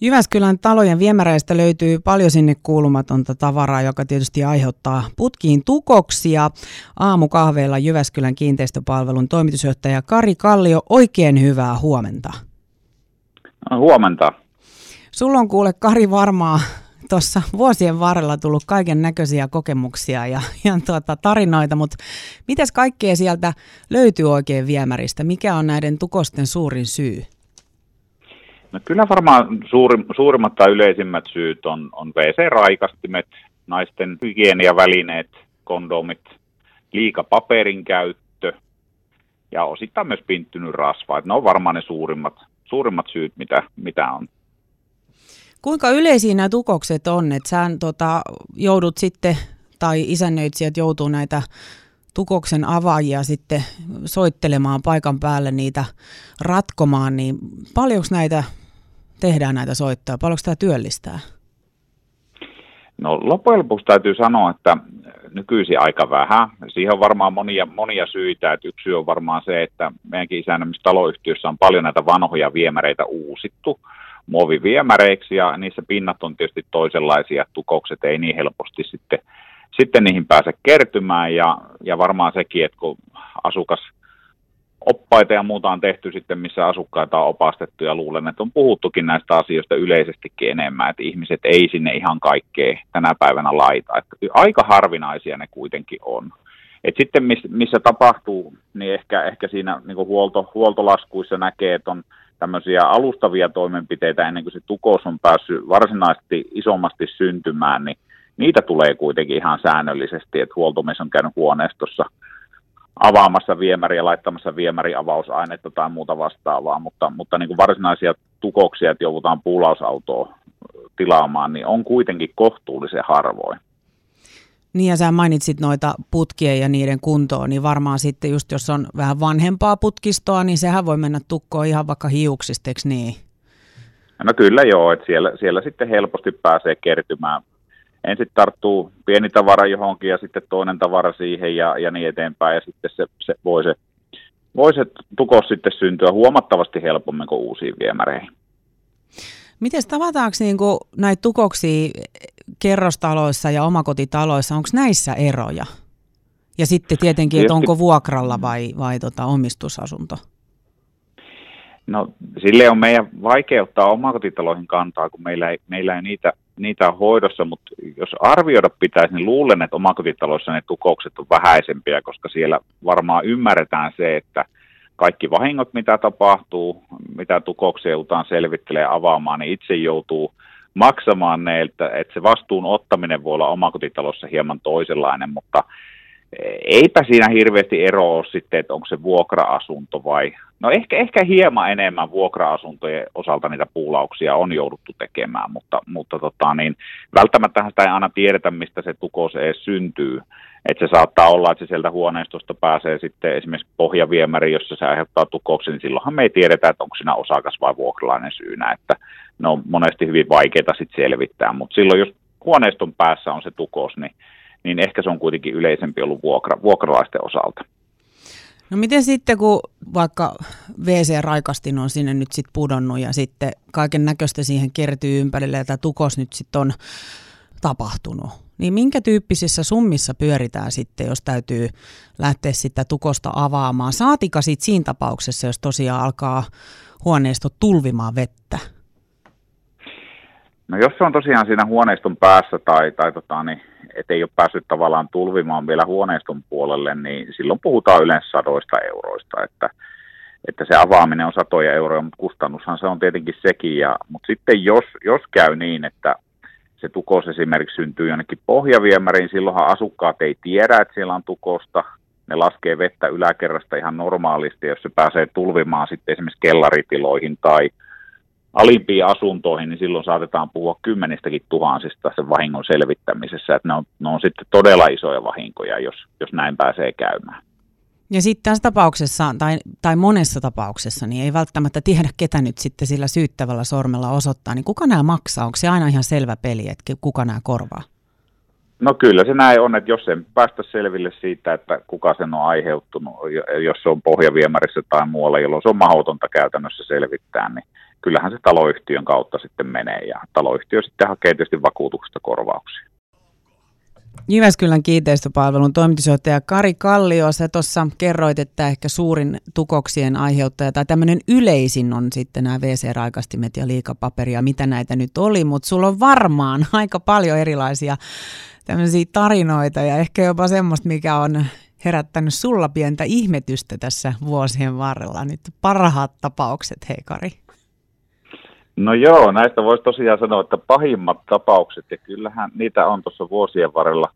Jyväskylän talojen viemäreistä löytyy paljon sinne kuulumatonta tavaraa, joka tietysti aiheuttaa putkiin tukoksia. Aamukahveilla Jyväskylän kiinteistöpalvelun toimitusjohtaja Kari Kallio, oikein hyvää huomenta. No, huomenta. Sulla on kuule Kari varmaa tuossa vuosien varrella tullut kaiken näköisiä kokemuksia ja, ja tuota, tarinoita, mutta mitäs kaikkea sieltä löytyy oikein viemäristä? Mikä on näiden tukosten suurin syy? No kyllä varmaan suuri, suurimmat tai yleisimmät syyt on, on WC-raikastimet, naisten hygieniavälineet, kondomit, liika paperin käyttö ja osittain myös pinttynyt rasva. Että ne on varmaan ne suurimmat, suurimmat syyt, mitä, mitä on. Kuinka yleisiä nämä tukokset on, että sä tota, joudut sitten, tai isännöitsijät joutuu näitä tukoksen avaajia sitten soittelemaan paikan päälle niitä ratkomaan, niin paljonko näitä tehdään näitä soittoja, paljonko tämä työllistää? No loppujen lopuksi täytyy sanoa, että nykyisin aika vähän. Siihen on varmaan monia, monia syitä. Että yksi syy on varmaan se, että meidänkin isännömissä taloyhtiössä on paljon näitä vanhoja viemäreitä uusittu muoviviemäreiksi ja niissä pinnat on tietysti toisenlaisia, tukokset ei niin helposti sitten, sitten niihin pääse kertymään ja, ja varmaan sekin, että kun asukas oppaita ja muuta on tehty sitten, missä asukkaita on opastettu ja luulen, että on puhuttukin näistä asioista yleisestikin enemmän, että ihmiset ei sinne ihan kaikkea tänä päivänä laita. Että aika harvinaisia ne kuitenkin on. Et sitten missä tapahtuu, niin ehkä, ehkä siinä niin huolto, huoltolaskuissa näkee, että on tämmöisiä alustavia toimenpiteitä ennen kuin se tukos on päässyt varsinaisesti isommasti syntymään, niin niitä tulee kuitenkin ihan säännöllisesti, että huoltomies on käynyt huoneistossa avaamassa viemäriä, laittamassa viemäriavausainetta tai muuta vastaavaa, mutta, mutta niin kuin varsinaisia tukoksia, että joudutaan puulausautoa tilaamaan, niin on kuitenkin kohtuullisen harvoin. Niin ja sä mainitsit noita putkia ja niiden kuntoon, niin varmaan sitten just jos on vähän vanhempaa putkistoa, niin sehän voi mennä tukkoon ihan vaikka hiuksista, niin? No kyllä joo, että siellä, siellä sitten helposti pääsee kertymään. Ensin tarttuu pieni tavara johonkin ja sitten toinen tavara siihen ja, ja niin eteenpäin ja sitten se, se voi se voi se tukos sitten syntyä huomattavasti helpommin kuin uusiin viemäreihin. Miten tavataanko niin näitä tukoksia kerrostaloissa ja omakotitaloissa, onko näissä eroja? Ja sitten tietenkin, että onko vuokralla vai, vai tota omistusasunto? No sille on meidän vaikea ottaa omakotitaloihin kantaa, kun meillä ei, meillä ei niitä, niitä ole hoidossa, mutta jos arvioida pitäisi, niin luulen, että omakotitaloissa ne tukoukset on vähäisempiä, koska siellä varmaan ymmärretään se, että kaikki vahingot, mitä tapahtuu, mitä tukouksia joudutaan selvittelemään avaamaan, niin itse joutuu maksamaan ne, että, että se vastuun ottaminen voi olla omakotitalossa hieman toisenlainen, mutta eipä siinä hirveästi ero ole sitten, että onko se vuokra-asunto vai, no ehkä, ehkä hieman enemmän vuokra-asuntojen osalta niitä puulauksia on jouduttu tekemään, mutta, mutta tota, niin, välttämättä sitä ei aina tiedetä, mistä se tukos edes syntyy. Että se saattaa olla, että se sieltä huoneistosta pääsee sitten esimerkiksi pohjaviemäri, jossa se aiheuttaa tukouksen, niin silloinhan me ei tiedetä, että onko siinä osakas vai vuokralainen syynä, että ne on monesti hyvin vaikeita sitten selvittää, mutta silloin jos huoneiston päässä on se tukos, niin, niin ehkä se on kuitenkin yleisempi ollut vuokra, vuokralaisten osalta. No miten sitten, kun vaikka WC-raikastin on sinne nyt sitten pudonnut ja sitten kaiken näköistä siihen kertyy ympärille ja tämä tukos nyt sitten on tapahtunut, niin minkä tyyppisissä summissa pyöritään sitten, jos täytyy lähteä sitä tukosta avaamaan? Saatika sitten siinä tapauksessa, jos tosiaan alkaa huoneisto tulvimaan vettä? No jos se on tosiaan siinä huoneiston päässä tai, tai tota, niin, et ei ole päässyt tavallaan tulvimaan vielä huoneiston puolelle, niin silloin puhutaan yleensä sadoista euroista, että, että se avaaminen on satoja euroja, mutta kustannushan se on tietenkin sekin. Ja, mutta sitten jos, jos käy niin, että se tukos esimerkiksi syntyy jonnekin pohjaviemäriin, silloinhan asukkaat ei tiedä, että siellä on tukosta, ne laskee vettä yläkerrasta ihan normaalisti, jos se pääsee tulvimaan sitten esimerkiksi kellaritiloihin tai alimpiin asuntoihin, niin silloin saatetaan puhua kymmenistäkin tuhansista sen vahingon selvittämisessä, että ne on, ne on sitten todella isoja vahinkoja, jos, jos näin pääsee käymään. Ja sitten tässä tapauksessa, tai, tai monessa tapauksessa, niin ei välttämättä tiedä, ketä nyt sitten sillä syyttävällä sormella osoittaa. Niin kuka nämä maksaa? Onko se aina ihan selvä peli, että kuka nämä korvaa? No kyllä se näin on, että jos sen päästä selville siitä, että kuka sen on aiheuttunut, jos se on pohjaviemärissä tai muualla, jolloin se on mahdotonta käytännössä selvittää, niin kyllähän se taloyhtiön kautta sitten menee ja taloyhtiö sitten hakee tietysti vakuutuksesta korvauksia. Jyväskylän kiinteistöpalvelun toimitusjohtaja Kari Kallio, sä tuossa kerroit, että ehkä suurin tukoksien aiheuttaja tai tämmöinen yleisin on sitten nämä WC-raikastimet ja liikapaperia, mitä näitä nyt oli, mutta sulla on varmaan aika paljon erilaisia tämmöisiä tarinoita ja ehkä jopa semmoista, mikä on herättänyt sulla pientä ihmetystä tässä vuosien varrella. Nyt parhaat tapaukset, hei Kari. No joo, näistä voisi tosiaan sanoa, että pahimmat tapaukset, ja kyllähän niitä on tuossa vuosien varrella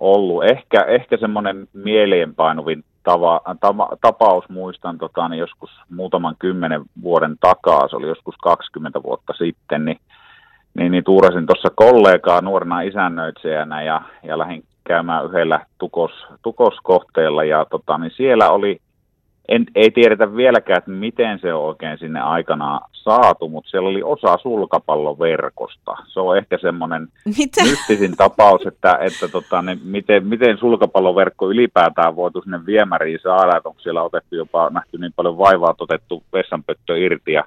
ollut. Ehkä, ehkä semmoinen mieleenpainuvin tava, tava, tapaus, muistan tota, niin joskus muutaman kymmenen vuoden takaa, se oli joskus 20 vuotta sitten, niin, niin, niin tuurasin tuossa kollegaa nuorena isännöitsijänä ja, ja lähdin käymään yhdellä tukos, tukoskohteella ja tota, niin siellä oli en, ei tiedetä vieläkään, että miten se on oikein sinne aikanaan saatu, mutta siellä oli osa sulkapalloverkosta. Se on ehkä semmoinen mystisin tapaus, että, että tota, ne, miten, miten sulkapalloverkko ylipäätään voitu sinne viemäriin saada, että onko siellä otettu jopa nähty niin paljon vaivaa, otettu vessanpöttö irti ja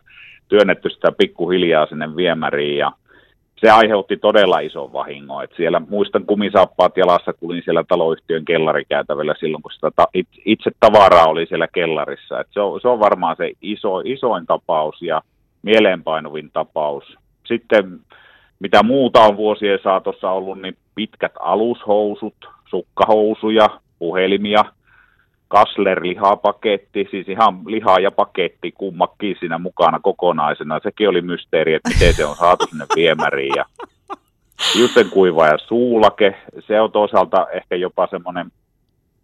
työnnetty sitä pikkuhiljaa sinne viemäriin ja se aiheutti todella ison vahingon. Et siellä muistan kumisaappaat jalassa, kulin siellä taloyhtiön kellarikäytävällä silloin, kun sitä ta- itse tavaraa oli siellä kellarissa. Et se, on, se on varmaan se iso, isoin tapaus ja mieleenpainuvin tapaus. Sitten mitä muuta on vuosien saatossa ollut, niin pitkät alushousut, sukkahousuja, puhelimia – Kassler-lihapaketti, siis ihan liha ja paketti kummakin siinä mukana kokonaisena. Sekin oli mysteeri, että miten se on saatu sinne viemäriin. Ja justen kuiva ja suulake, se on toisaalta ehkä jopa semmoinen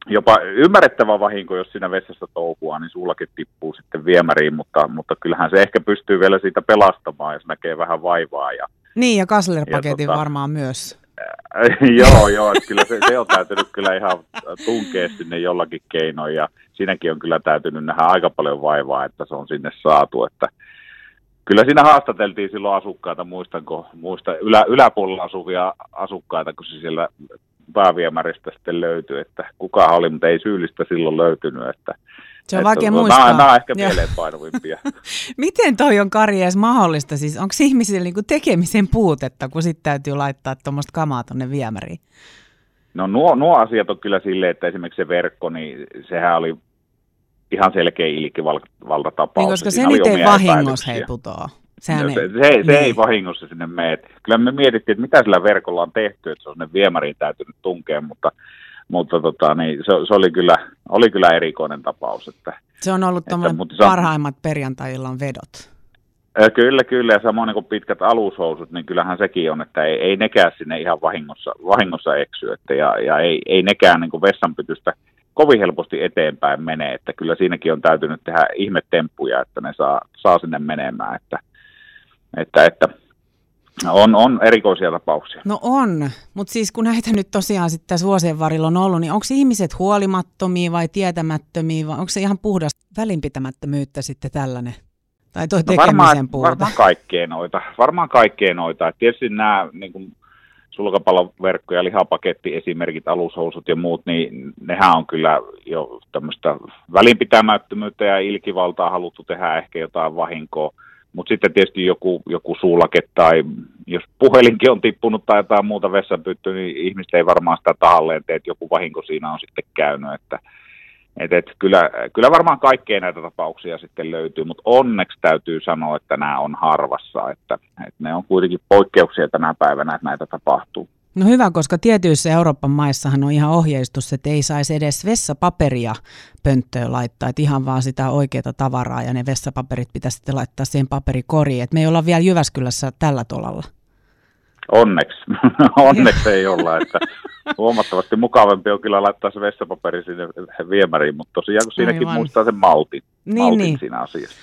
jopa ymmärrettävä vahinko, jos siinä vessassa touhua, niin suulake tippuu sitten viemäriin, mutta, mutta kyllähän se ehkä pystyy vielä siitä pelastamaan, jos näkee vähän vaivaa. Ja, niin, ja Kassler-paketin tota, varmaan myös. joo, joo, että kyllä se, se on täytynyt kyllä ihan tunkea sinne jollakin keinoin ja siinäkin on kyllä täytynyt nähdä aika paljon vaivaa, että se on sinne saatu, että kyllä siinä haastateltiin silloin asukkaita, muistanko, muista ylä, yläpuolella asuvia asukkaita, kun se siellä pääviemäristä sitten löytyi, että kuka oli, mutta ei syyllistä silloin löytynyt, että se on vaikea muistaa. Nämä, nämä on ehkä mieleenpainuvimpia. Miten toi on Kari edes mahdollista? Siis onko ihmisillä niinku tekemisen puutetta, kun sitten täytyy laittaa tuommoista kamaa tuonne viemäriin? No nuo, nuo asiat on kyllä silleen, että esimerkiksi se verkko, niin sehän oli ihan selkeä ilkivaltatapaus. Niin, koska se nyt ei vahingossa hei putoa. Sehän no, se, ei, se, se niin. ei vahingossa sinne mene. Kyllä me mietittiin, että mitä sillä verkolla on tehty, että se on sinne viemäriin täytynyt tunkea, mutta mutta tota, niin se, se, oli, kyllä, oli kyllä erikoinen tapaus. Että, se on ollut että, mutta parhaimmat perjantai-illan vedot. Kyllä, kyllä. Ja samoin niin kuin pitkät alushousut, niin kyllähän sekin on, että ei, ei nekään sinne ihan vahingossa, vahingossa eksy. Että, ja, ja ei, ei nekään niin kuin vessanpytystä kovin helposti eteenpäin mene. Että kyllä siinäkin on täytynyt tehdä ihmetemppuja, että ne saa, saa sinne menemään. Että, että, että on, on erikoisia tapauksia. No on, mutta siis kun näitä nyt tosiaan sitten tässä vuosien varrella on ollut, niin onko ihmiset huolimattomia vai tietämättömiä vai onko se ihan puhdas välinpitämättömyyttä sitten tällainen? Tai toi no varmaan? Varmaan kaikkea noita. Varmaan kaikkea noita. Et tietysti nämä niin kuin sulkapalloverkko ja lihapaketti esimerkit, alushousut ja muut, niin nehän on kyllä jo tämmöistä välinpitämättömyyttä ja ilkivaltaa haluttu tehdä ehkä jotain vahinkoa mutta sitten tietysti joku, joku suulake tai jos puhelinkin on tippunut tai jotain muuta vessanpyttyä, niin ihmiset ei varmaan sitä tahalleen tee, että joku vahinko siinä on sitten käynyt. Että, et, et kyllä, kyllä varmaan kaikkea näitä tapauksia sitten löytyy, mutta onneksi täytyy sanoa, että nämä on harvassa, että, että ne on kuitenkin poikkeuksia tänä päivänä, että näitä tapahtuu. No hyvä, koska tietyissä Euroopan maissahan on ihan ohjeistus, että ei saisi edes vessapaperia pönttöön laittaa, että ihan vaan sitä oikeaa tavaraa ja ne vessapaperit pitäisi sitten laittaa siihen paperikoriin. Että me ei olla vielä Jyväskylässä tällä tolalla. Onneksi. Onneksi ei olla, että huomattavasti mukavampi on kyllä laittaa se vessapaperi sinne viemäriin, mutta tosiaan kun siinäkin Aivan. muistaa sen maltin, niin, maltin niin. siinä asiassa.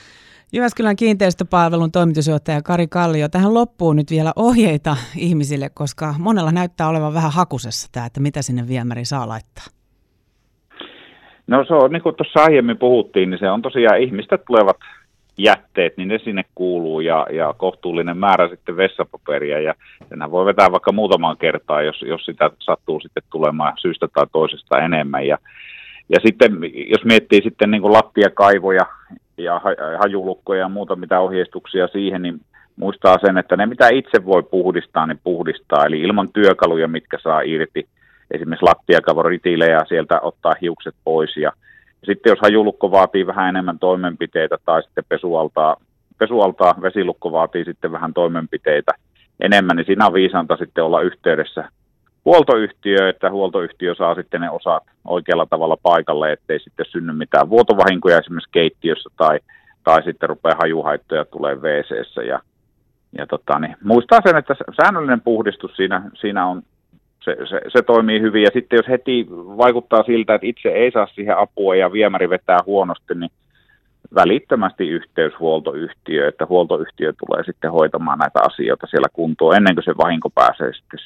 Jyväskylän kiinteistöpalvelun toimitusjohtaja Kari Kallio, tähän loppuu nyt vielä ohjeita ihmisille, koska monella näyttää olevan vähän hakusessa tämä, että mitä sinne viemäriin saa laittaa. No se on, niin kuin tuossa aiemmin puhuttiin, niin se on tosiaan ihmistä tulevat jätteet, niin ne sinne kuuluu ja, ja kohtuullinen määrä sitten vessapaperia ja senhän voi vetää vaikka muutamaan kertaan, jos, jos sitä sattuu sitten tulemaan syystä tai toisesta enemmän ja, ja sitten jos miettii sitten niin kuin lattiakaivoja ja hajulukkoja ja muuta, mitä ohjeistuksia siihen, niin muistaa sen, että ne mitä itse voi puhdistaa, niin puhdistaa. Eli ilman työkaluja, mitkä saa irti, esimerkiksi lattiakavoritiilejä sieltä ottaa hiukset pois. Ja sitten jos hajulukko vaatii vähän enemmän toimenpiteitä tai sitten pesualtaa, pesualtaa vesilukko vaatii sitten vähän toimenpiteitä enemmän, niin siinä on viisanta sitten olla yhteydessä huoltoyhtiö, että huoltoyhtiö saa sitten ne osat oikealla tavalla paikalle, ettei sitten synny mitään vuotovahinkoja esimerkiksi keittiössä tai, tai sitten rupeaa hajuhaittoja tulee wc ja, ja tota, niin, muistaa sen, että säännöllinen puhdistus siinä, siinä on, se, se, se, toimii hyvin ja sitten jos heti vaikuttaa siltä, että itse ei saa siihen apua ja viemäri vetää huonosti, niin välittömästi yhteys huoltoyhtiö, että huoltoyhtiö tulee sitten hoitamaan näitä asioita siellä kuntoon ennen kuin se vahinko pääsee sitten.